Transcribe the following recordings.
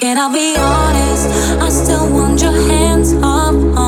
Can I be honest? I still want your hands up.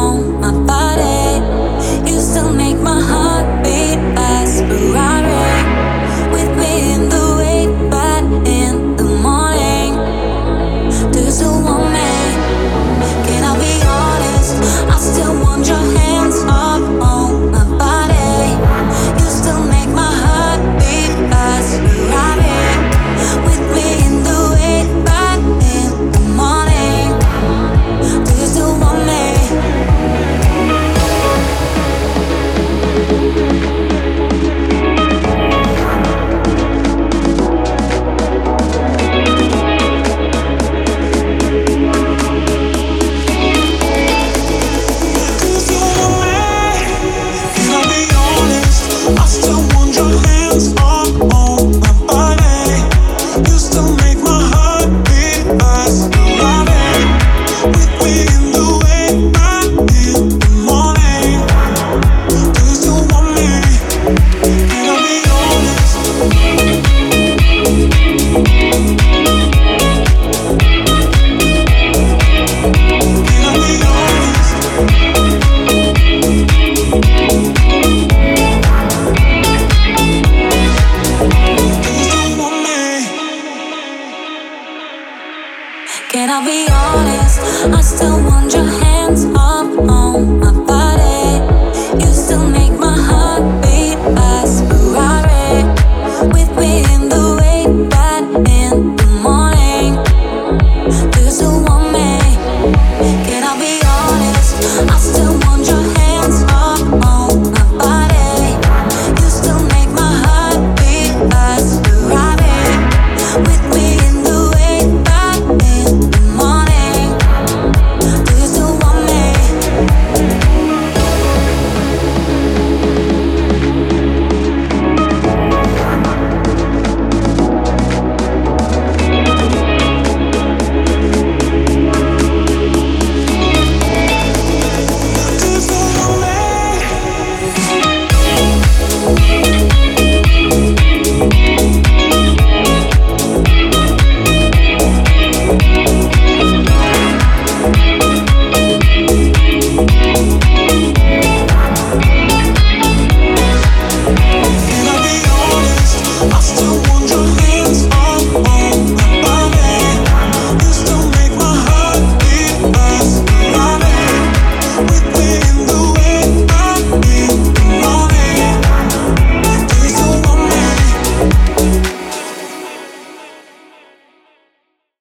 Can I be honest? I still want your hands on.